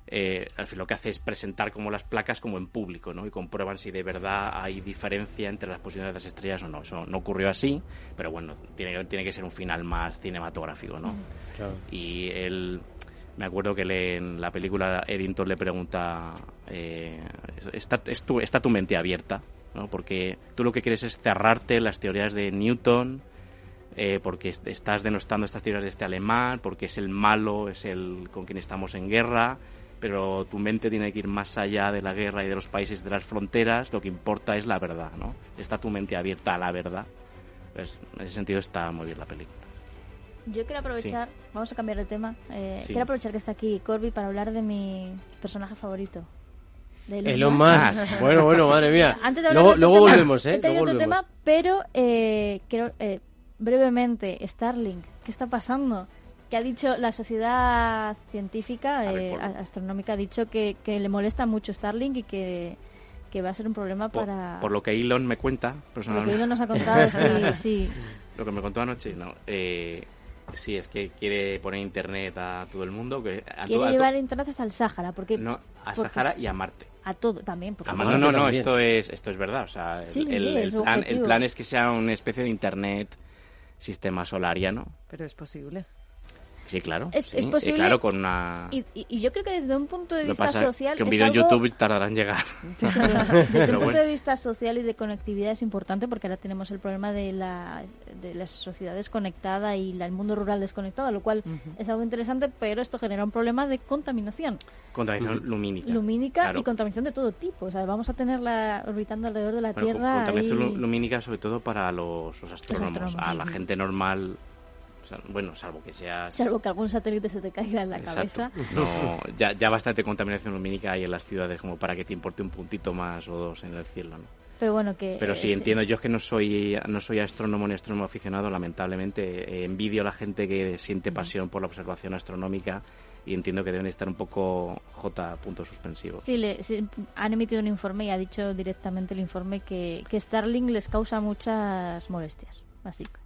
eh, al fin lo que hace es presentar como las placas como en público, ¿no? Y comprueban si de verdad hay diferencia entre las posiciones de las estrellas o no. Eso no ocurrió así, pero bueno, tiene, tiene que ser un final más cinematográfico, ¿no? Y el, me acuerdo que en la película Eddington le pregunta, eh, ¿está, tu, ¿está tu mente abierta? ¿no? Porque tú lo que quieres es cerrarte las teorías de Newton, eh, porque estás denostando estas teorías de este alemán, porque es el malo, es el con quien estamos en guerra, pero tu mente tiene que ir más allá de la guerra y de los países de las fronteras, lo que importa es la verdad, ¿no? Está tu mente abierta a la verdad. Pues, en ese sentido está muy bien la película. Yo quiero aprovechar, vamos a cambiar de tema. Eh, quiero aprovechar que está aquí Corby para hablar de mi personaje favorito. De Elon, Musk. bueno, bueno, madre mía. luego, luego volvemos, ¿eh? He otro tema, pero eh, quiero eh, brevemente, Starlink, ¿qué está pasando? Que ha dicho la sociedad científica, eh, astronómica, ha dicho que, que, le molesta mucho Starlink y que, que va a ser un problema para... Por lo que Elon me cuenta, personalmente. Lo que Elon nos ha contado, sí, sí. Lo que me contó anoche, no. Eh, Sí, es que quiere poner internet a todo el mundo. Que quiere llevar internet hasta el Sáhara. Porque, no, a Sáhara y a Marte. A todo también. no, no, no, esto es, esto es verdad. O sea, el, plan, el plan es que sea una especie de internet sistema solariano. Pero es posible. Sí, claro. Es, es posible. claro, con una... Y, y, yo creo que desde un punto de vista social... Que un vídeo en YouTube tardará en llegar. desde un punto de vista social y de conectividad es importante porque ahora tenemos el problema de, la, de las sociedades conectadas y el mundo rural desconectado, lo cual es algo interesante, pero esto genera un problema de contaminación. Contaminación lumínica. Lumínica y contaminación de todo tipo. O sea, vamos a tenerla orbitando alrededor de la Tierra. Contaminación lumínica sobre todo para los, astrónomos. A la gente normal bueno, salvo que seas... Salvo que algún satélite se te caiga en la cabeza. No, ya, ya bastante contaminación lumínica hay en las ciudades como para que te importe un puntito más o dos en el cielo, ¿no? Pero bueno, que... Pero sí, entiendo. Yo es que no soy, no soy astrónomo ni astrónomo aficionado, lamentablemente. Eh, envidio a la gente que siente pasión por la observación astronómica y entiendo que deben estar un poco J punto suspensivo. Sí, sí, han emitido un informe y ha dicho directamente el informe que, que Starlink les causa muchas molestias.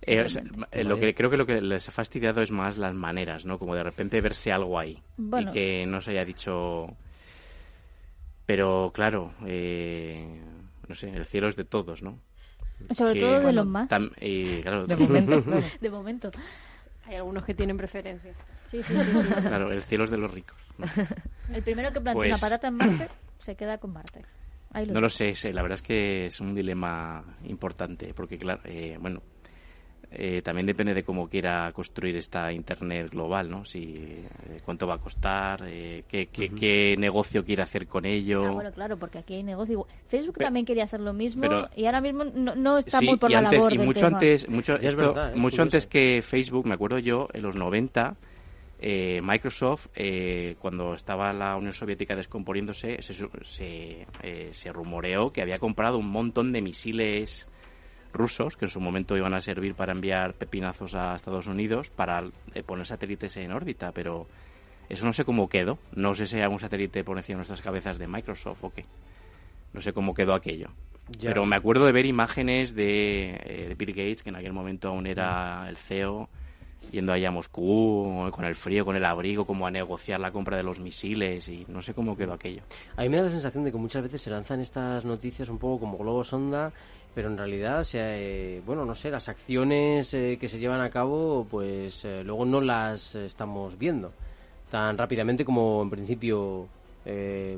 Eh, eh, lo que creo que lo que les ha fastidiado es más las maneras, ¿no? Como de repente verse algo ahí y que no se haya dicho. Pero claro, eh, no sé, el cielo es de todos, ¿no? Sobre todo de los más. de momento. de momento. Hay algunos que tienen preferencia. Sí, sí, sí. Claro, el cielo es de los ricos. El primero que plantea un pues aparato en Marte se queda con Marte. no lo sé, sé, la verdad es que es un dilema importante, porque claro, bueno, eh, también depende de cómo quiera construir esta Internet global, ¿no? Si, eh, cuánto va a costar, eh, qué, qué, negocio quiere hacer con ello. Ah, bueno, claro, porque aquí hay negocio. Facebook también quería hacer lo mismo y ahora mismo no, está muy por la labor Y mucho antes, mucho, mucho antes que Facebook, me acuerdo yo, en los 90, Microsoft, cuando estaba la Unión Soviética descomponiéndose, se, se, se rumoreó que había comprado un montón de misiles rusos que en su momento iban a servir para enviar pepinazos a Estados Unidos para eh, poner satélites en órbita, pero eso no sé cómo quedó. No sé si algún satélite por encima de nuestras cabezas de Microsoft o qué. No sé cómo quedó aquello. Pero me acuerdo de ver imágenes de, eh, de, Bill Gates, que en aquel momento aún era el CEO, yendo allá a Moscú, con el frío, con el abrigo, como a negociar la compra de los misiles y no sé cómo quedó aquello. A mí me da la sensación de que muchas veces se lanzan estas noticias un poco como globos sonda pero en realidad, eh, bueno, no sé, las acciones eh, que se llevan a cabo, pues eh, luego no las estamos viendo tan rápidamente como en principio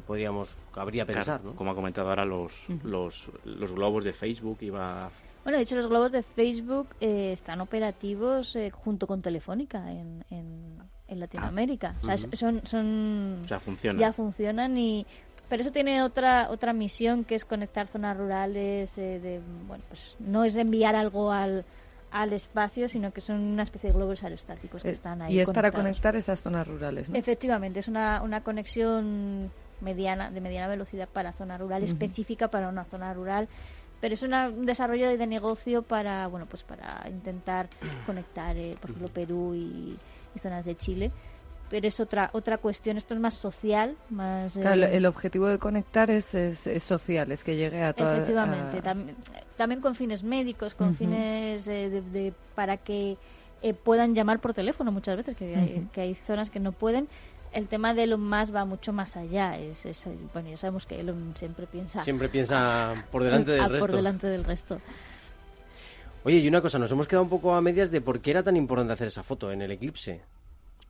podríamos, habría pensar, ¿no? Como ha comentado ahora, los, los, los globos de Facebook iba... Bueno, de hecho, los globos de Facebook están operativos junto con Telefónica en, en, Latinoamérica. o sea, son, son... Ya funcionan. Ya funcionan y pero eso tiene otra otra misión que es conectar zonas rurales. Eh, de, bueno, pues no es enviar algo al, al espacio, sino que son una especie de globos aerostáticos que están ahí. Y es para conectar esas zonas rurales, ¿no? Efectivamente, es una, una conexión mediana de mediana velocidad para zona rural, específica para una zona rural pero es un desarrollo de negocio para bueno pues para intentar conectar eh, por ejemplo Perú y, zonas de Chile pero es otra otra cuestión. Esto es más social más claro, el eh, objetivo de conectar es, es, social es que llegue a todas efectivamente también, con fines médicos con fines eh, de, para que eh, puedan llamar por teléfono muchas veces que, hay, que hay zonas que no pueden. El tema de Elon Musk va mucho más allá es, bueno ya sabemos que Elon siempre piensa siempre piensa por delante del resto. por delante del resto. Oye, y una cosa, nos hemos quedado un poco a medias de por qué era tan importante hacer esa foto en el eclipse.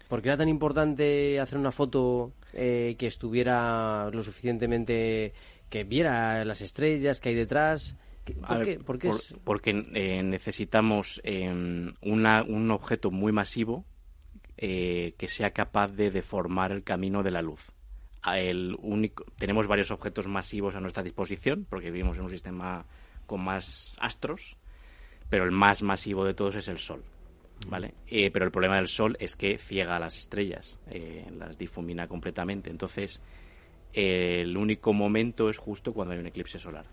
¿Por qué era tan importante hacer una foto eh, que estuviera lo suficientemente que viera las estrellas que hay detrás? ¿Por qué? Porque eh, necesitamos em, un objeto muy masivo eh, que sea capaz de deformar el camino de la luz. El único, tenemos varios objetos masivos a nuestra disposición, porque vivimos en un sistema con más astros, pero el más masivo de todos es el Sol. ¿Vale? Eh, pero el problema del Sol es que ciega a las estrellas, eh, las difumina completamente. Entonces, el único momento es justo cuando hay un eclipse solar.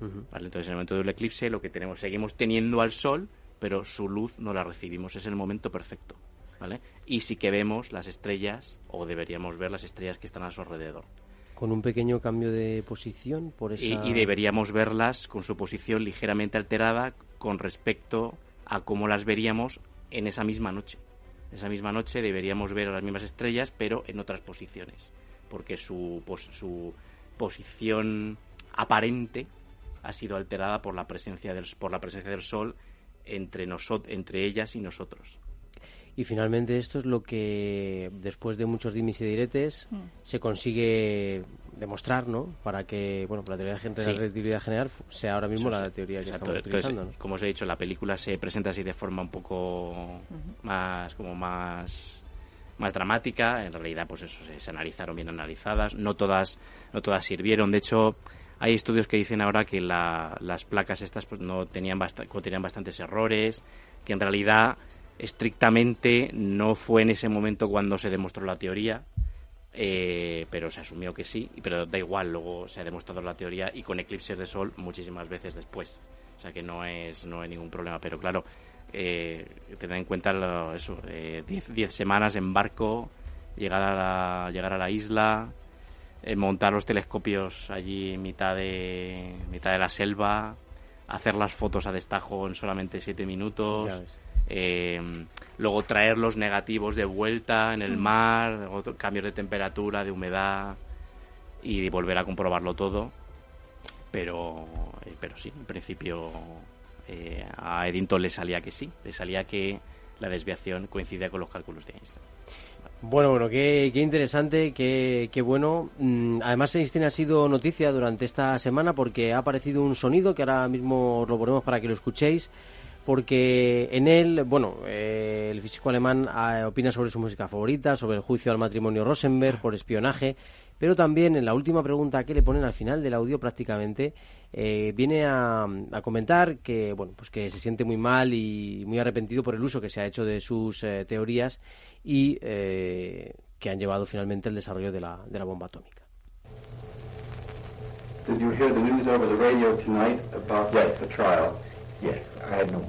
¿vale? Entonces, en el momento del eclipse, lo que tenemos, seguimos teniendo al Sol, pero su luz no la recibimos. Es el momento perfecto. ¿vale? Y sí que vemos las estrellas, o deberíamos ver las estrellas que están a su alrededor. Con un pequeño cambio de posición por esa... y deberíamos verlas con su posición ligeramente alterada con respecto a cómo las veríamos en esa misma noche. Esa misma noche deberíamos ver a las mismas estrellas, pero en otras posiciones, porque su, su posición aparente ha sido alterada por la presencia del, por la presencia del Sol entre, entre ellas y nosotros. Y finalmente esto es lo que, después de muchos dimis y diretes, mm. se consigue demostrar, ¿no? Para que, bueno, la teoría de la relatividad general sea ahora mismo la teoría que estamos utilizando. Como os he dicho, la película se presenta así de forma un poco más, como más más dramática. En realidad, pues eso, se, analizaron bien analizadas. No todas, no todas sirvieron. De hecho, hay estudios que dicen ahora que las placas estas pues, no tenían contenían bastantes errores, que en realidad estrictamente no fue en ese momento cuando se demostró la teoría, eh, pero se asumió que sí, pero da igual, luego se ha demostrado la teoría y con eclipses de sol muchísimas veces después. O sea que no es no hay ningún problema, pero claro, eh, tener en cuenta eso, 10 eh, semanas en barco, llegar a la, llegar a la isla, eh, montar los telescopios allí en mitad de, mitad de la selva, hacer las fotos a destajo en solamente 7 minutos eh, luego traer los negativos de vuelta en el mm. mar, cambios de temperatura, de humedad y volver a comprobarlo todo. Pero, eh, pero sí, en principio eh, a Eddington le salía que sí, le salía que la desviación coincidía con los cálculos de Einstein. Bueno, bueno, qué, qué interesante, qué, qué bueno. Mm, además, Einstein ha sido noticia durante esta semana porque ha aparecido un sonido que ahora mismo os lo ponemos para que lo escuchéis porque en él, bueno, eh, el físico alemán ah, opina sobre su música favorita, sobre el juicio al matrimonio Rosenberg por espionaje, pero también en la última pregunta que le ponen al final del audio prácticamente eh, viene a, comentar que bueno pues que se siente muy mal y muy arrepentido por el uso que se ha hecho de sus eh, teorías y que han llevado finalmente al desarrollo de la, de la bomba atómica. Did you hear the news over the radio tonight about yes. the trial? Yes, I know.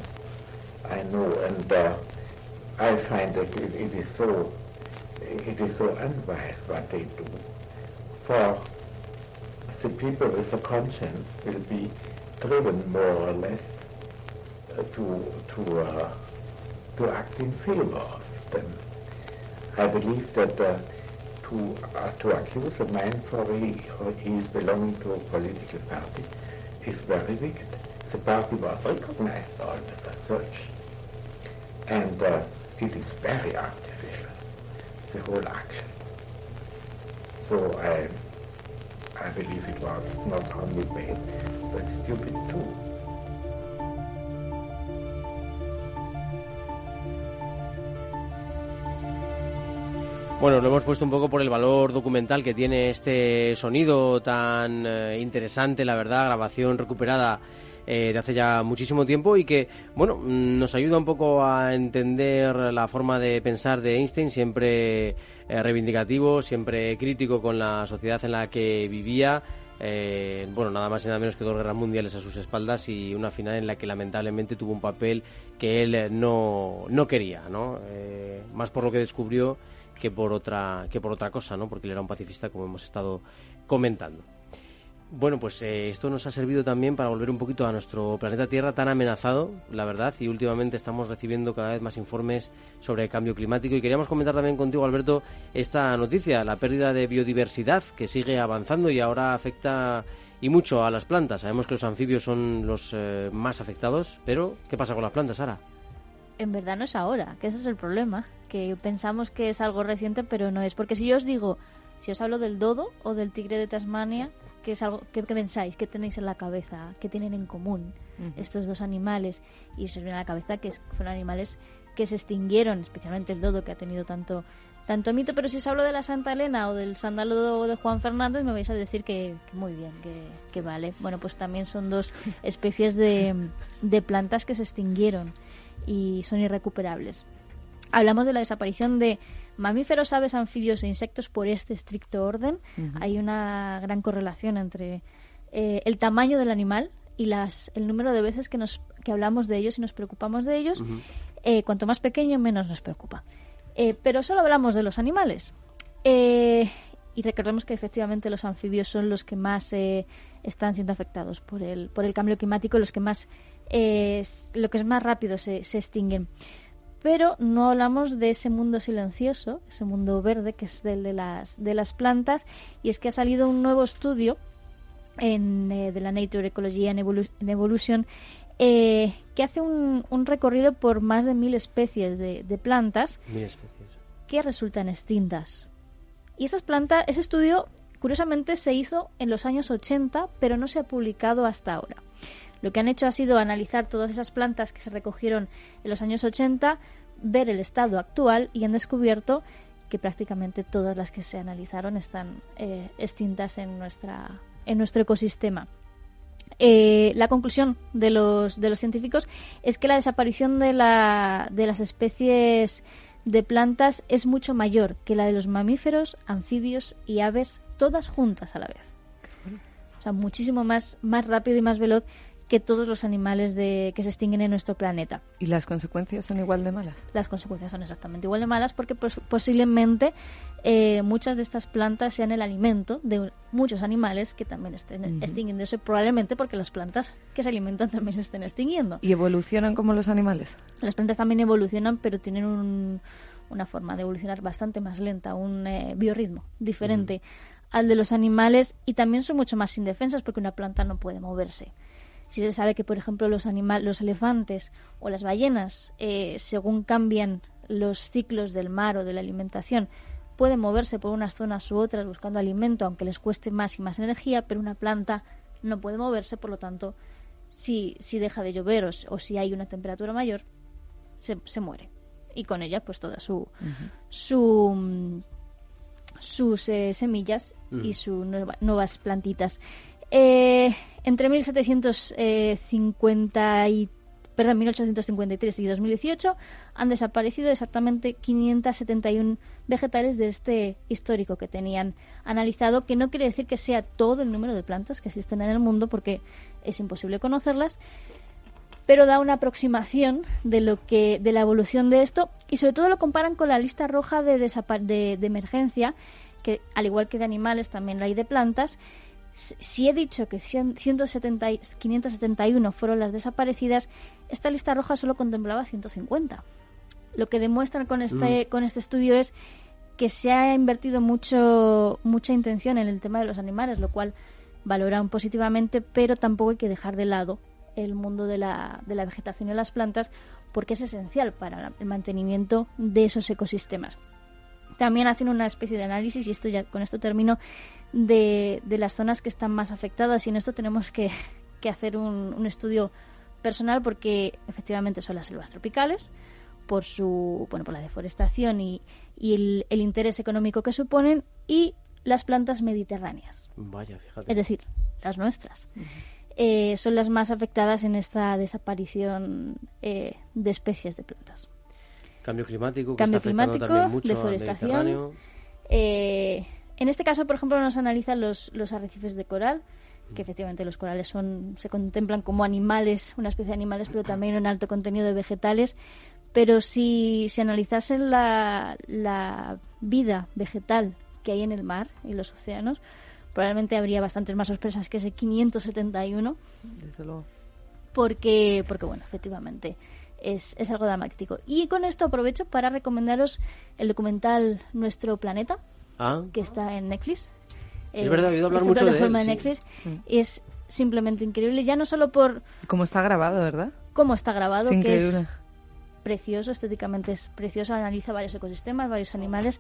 I know, and uh, I find that it, it is so it is so unwise what they do. For the people with a conscience will be driven more or less to to uh, to act in favor of them. I believe that uh, to, uh, to accuse a man for he, he is belonging to a political party is very wicked. The party was recognized always as such. And uh, it is very artificial, the whole action. So I, I believe it was not only bad, but stupid too. Bueno, lo hemos puesto un poco por el valor documental que tiene este sonido tan eh, interesante, la verdad, grabación recuperada eh, de hace ya muchísimo tiempo y que, bueno, mm, nos ayuda un poco a entender la forma de pensar de Einstein, siempre eh, reivindicativo, siempre crítico con la sociedad en la que vivía. bueno, nada más y nada menos que dos guerras mundiales a sus espaldas y una final en la que lamentablemente tuvo un papel que él no, no quería, ¿no? más por lo que descubrió que por otra que por otra cosa, ¿no? Porque él era un pacifista, como hemos estado comentando. Bueno, pues eh, esto nos ha servido también para volver un poquito a nuestro planeta Tierra tan amenazado, la verdad, y últimamente estamos recibiendo cada vez más informes sobre el cambio climático y queríamos comentar también contigo, Alberto, esta noticia, la pérdida de biodiversidad que sigue avanzando y ahora afecta y mucho a las plantas. Sabemos que los anfibios son los eh, más afectados, pero ¿qué pasa con las plantas, Sara? En verdad no es ahora, que ese es el problema que pensamos que es algo reciente, pero no es. Porque si yo os digo, si os hablo del dodo o del tigre de Tasmania, ¿qué, es algo, qué, pensáis? ¿Qué tenéis en la cabeza? ¿Qué tienen en común estos dos animales? Y se os viene a la cabeza que fueron animales que se extinguieron, especialmente el dodo, que ha tenido tanto tanto mito, pero si os hablo de la Santa Elena o del sándalo de Juan Fernández, me vais a decir que, muy bien, que, que, vale. Bueno, pues también son dos especies de, de plantas que se extinguieron y son irrecuperables. Hablamos de la desaparición de mamíferos, aves, anfibios e insectos por este estricto orden. Hay una gran correlación entre eh, el tamaño del animal y las, el número de veces que, nos, que hablamos de ellos y nos preocupamos de ellos. Eh, cuanto más pequeño, menos nos preocupa. Eh, pero solo hablamos de los animales. y recordemos que efectivamente los anfibios son los que más están siendo afectados por el, por el cambio climático, los que más, lo que es más rápido se, se extinguen pero no hablamos de ese mundo silencioso, ese mundo verde que es el de las, de las plantas, y es que ha salido un nuevo estudio en, eh, de la Nature Ecology and Evolution eh, que hace un, un, recorrido por más de mil especies de, de plantas que resultan extintas. Y estas plantas, ese estudio, curiosamente, se hizo en los años 80, pero no se ha publicado hasta ahora. Lo que han hecho ha sido analizar todas esas plantas que se recogieron en los años 80, ver el estado actual y han descubierto que prácticamente todas las que se analizaron están eh, extintas en, nuestra, en nuestro ecosistema. Eh, la conclusión de los, de los científicos es que la desaparición de, la, de las especies de plantas es mucho mayor que la de los mamíferos, anfibios y aves, todas juntas a la vez. O sea, muchísimo más, más rápido y más veloz que todos los animales de, que se extinguen en nuestro planeta. ¿Y las consecuencias son igual de malas? Las consecuencias son exactamente igual de malas porque posiblemente eh, muchas de estas plantas sean el alimento de muchos animales que también estén extinguiéndose, probablemente porque las plantas que se alimentan también se estén extinguiendo. ¿Y evolucionan como los animales? Las plantas también evolucionan, pero tienen una forma de evolucionar bastante más lenta, un eh, biorritmo diferente al de los animales y también son mucho más indefensas porque una planta no puede moverse. Si se sabe que, por ejemplo, los, los elefantes o las ballenas, eh, según cambian los ciclos del mar o de la alimentación, pueden moverse por unas zonas u otras buscando alimento, aunque les cueste más y más energía, pero una planta no puede moverse, por lo tanto, si, si deja de llover o, si hay una temperatura mayor, se, se, muere. Y con ella, pues toda su, su sus eh, semillas y sus nuevas plantitas. Eh, entre 1750 y perdón, 1853 y 2018 han desaparecido exactamente 571 vegetales de este histórico que tenían analizado, que no quiere decir que sea todo el número de plantas que existen en el mundo, porque es imposible conocerlas, pero da una aproximación de lo que de la evolución de esto y sobre todo lo comparan con la lista roja de, de, de emergencia, que al igual que de animales también la hay de plantas si he dicho que 170, 571 fueron las desaparecidas, esta lista roja solo contemplaba 150. Lo que demuestran con este, mm. con este estudio es que se ha invertido mucho, mucha intención en el tema de los animales, lo cual valoran positivamente, pero tampoco hay que dejar de lado el mundo de la, de la vegetación y las plantas porque es esencial para el mantenimiento de esos ecosistemas. También hacen una especie de análisis, y esto ya con esto termino, de, de las zonas que están más afectadas. Y en esto tenemos que, que hacer un, un, estudio personal porque efectivamente son las selvas tropicales por su bueno por la deforestación y, y el, el, interés económico que suponen y las plantas mediterráneas. Vaya, fíjate. es decir las nuestras. Eh, son las más afectadas en esta desaparición eh, de especies de plantas cambio climático que cambio está climático mucho deforestación eh, en este caso, por ejemplo, nos analizan los, los arrecifes de coral, que efectivamente los corales son, se contemplan como animales, una especie de animales, pero también un alto contenido de vegetales. Pero si, si analizasen la, la vida vegetal que hay en el mar y los océanos, probablemente habría bastantes más sorpresas que ese 571. Desde luego. Porque, porque bueno, efectivamente es, es algo dramático. Y con esto aprovecho para recomendaros el documental Nuestro Planeta, Ah. que está en Netflix. Es eh, verdad, he oído hablar esta mucho de él. plataforma sí. Netflix es simplemente increíble, ya no solo por Cómo está grabado, ¿verdad? cómo está grabado, Es que es precioso, estéticamente es precioso, analiza varios ecosistemas, varios animales,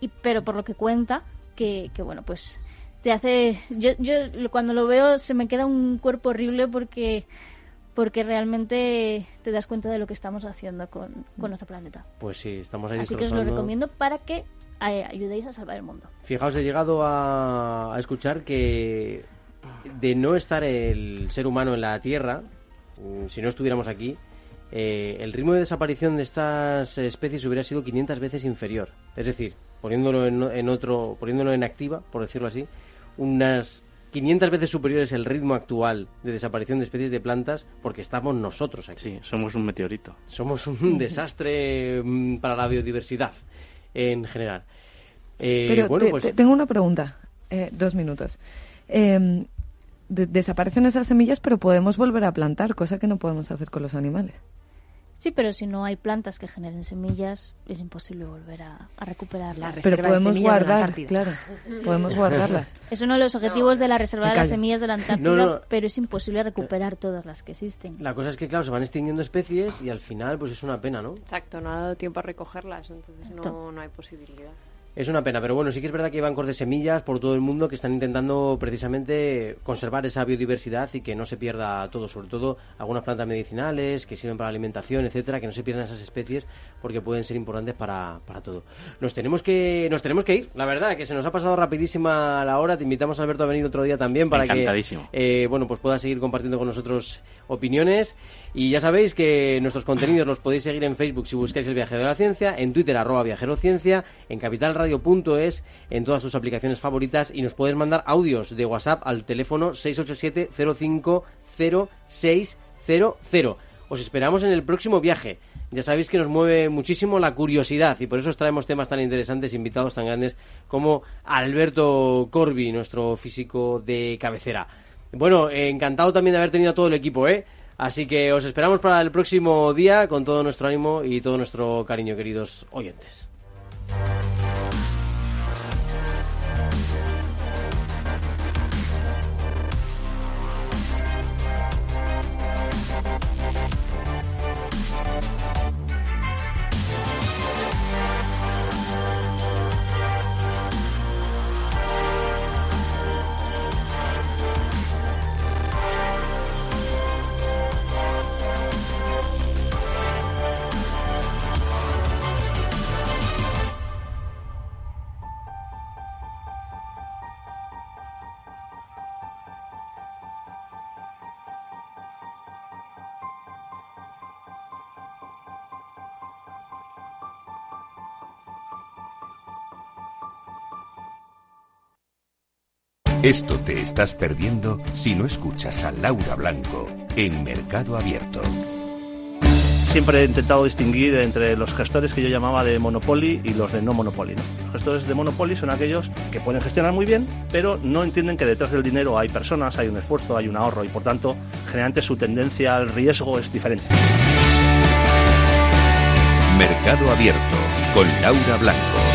y pero por lo que cuenta, que, que bueno, pues te hace... Yo, yo cuando lo veo se me queda un cuerpo horrible porque porque realmente te das cuenta de lo que estamos haciendo con, con nuestro planeta. Pues sí, estamos ahí Así que os lo recomiendo para que eh, ayudéis a salvar el mundo. Fijaos, he llegado a, a escuchar que de no estar el ser humano en la Tierra, mm, si no estuviéramos aquí, eh, el ritmo de desaparición de estas especies hubiera sido 500 veces inferior. Es decir, poniéndolo en, en otro, poniéndolo en activa, por decirlo así, unas 500 veces superiores el ritmo actual de desaparición de especies de plantas porque estamos nosotros aquí. Sí, somos un meteorito. Somos un desastre mm, para la biodiversidad en general. Eh, Pero bueno, te- pues te- tengo una pregunta. Eh, dos minutos. Eh, de- desaparecen esas semillas, pero podemos volver a plantar, cosa que no podemos hacer con los animales. Sí, pero si no hay plantas que generen semillas, es imposible volver a, a recuperarlas. Pero podemos guardar, claro. Podemos guardarla. Es uno de los objetivos de la reserva de las semillas de la Antártida, No, no. pero es imposible recuperar todas las que existen. La cosa es que, claro, se van extinguiendo especies y al final, pues es una pena, ¿no? Exacto, no ha dado tiempo a recogerlas, entonces no, no hay posibilidad. Es una pena, pero bueno, sí que es verdad que hay bancos de semillas por todo el mundo que están intentando precisamente conservar esa biodiversidad y que no se pierda todo, sobre todo algunas plantas medicinales que sirven para la alimentación, etcétera, que no se pierdan esas especies porque pueden ser importantes para, para todo. Nos tenemos que nos tenemos que ir, la verdad, que se nos ha pasado rapidísima la hora. Te invitamos Alberto a venir otro día también para que Encantadísimo. eh, bueno, pues pueda seguir compartiendo con nosotros opiniones. Y ya sabéis que nuestros contenidos los podéis seguir en Facebook si buscáis el viajero de la ciencia, en Twitter arroba viajerociencia, en capitalradio.es, en todas tus aplicaciones favoritas y nos puedes mandar audios de WhatsApp al teléfono 687 05 0600. Os esperamos en el próximo viaje. Ya sabéis que nos mueve muchísimo la curiosidad y por eso os traemos temas tan interesantes, invitados tan grandes como Alberto Corbi, nuestro físico de cabecera. Bueno, encantado también de haber tenido a todo el equipo, ¿eh? Así que os esperamos para el próximo día con todo nuestro ánimo y todo nuestro cariño, queridos oyentes. Esto te estás perdiendo si no escuchas a Laura Blanco en Mercado Abierto. Siempre he intentado distinguir entre los gestores que yo llamaba de Monopoly y los de no Monopoly. Los gestores de Monopoly son aquellos que pueden gestionar muy bien, pero no entienden que detrás del dinero hay personas, hay un esfuerzo, hay un ahorro y por tanto generalmente su tendencia al riesgo es diferente. Mercado Abierto con Laura Blanco.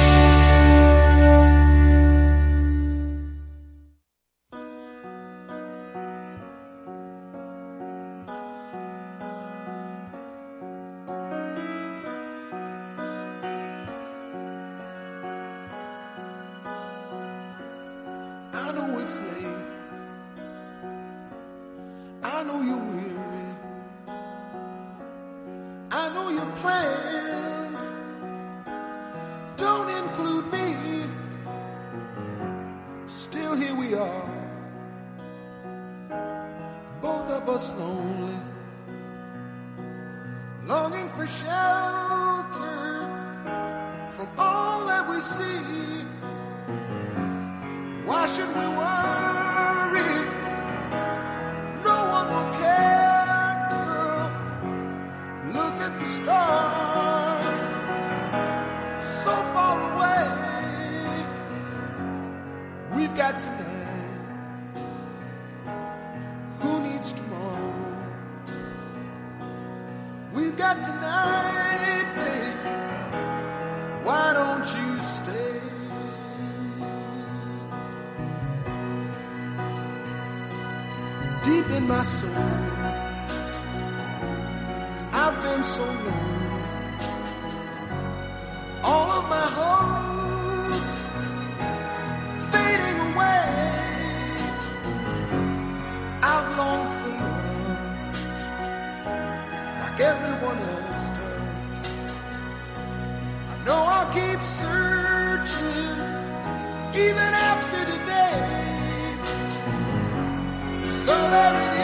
I've been so lonely. All of my hopes fading away. I've longed for love like everyone else does. I know I'll keep searching even after today, so that it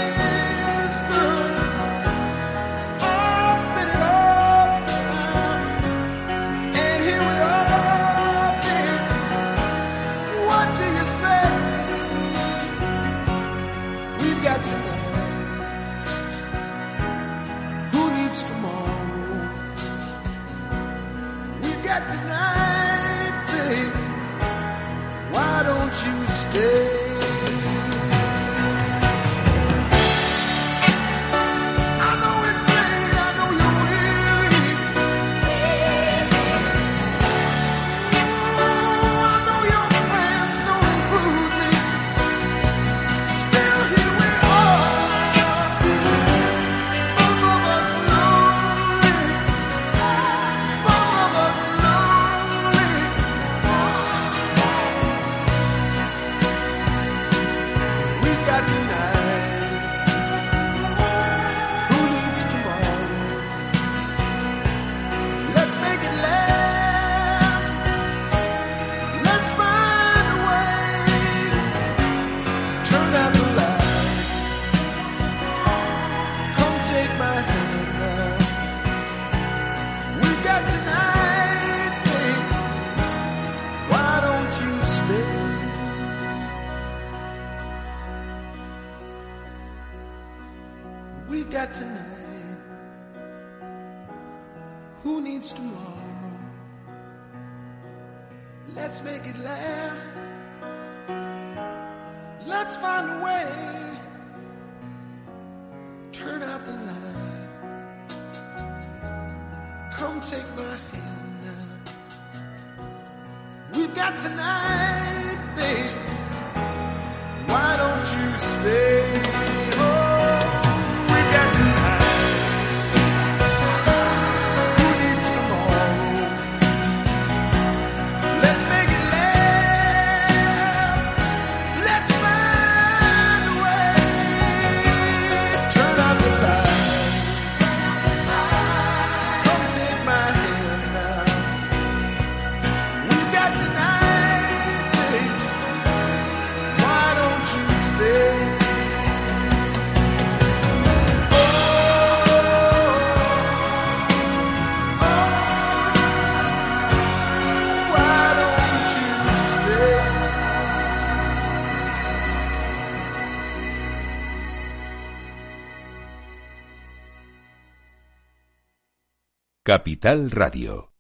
Capital Radio.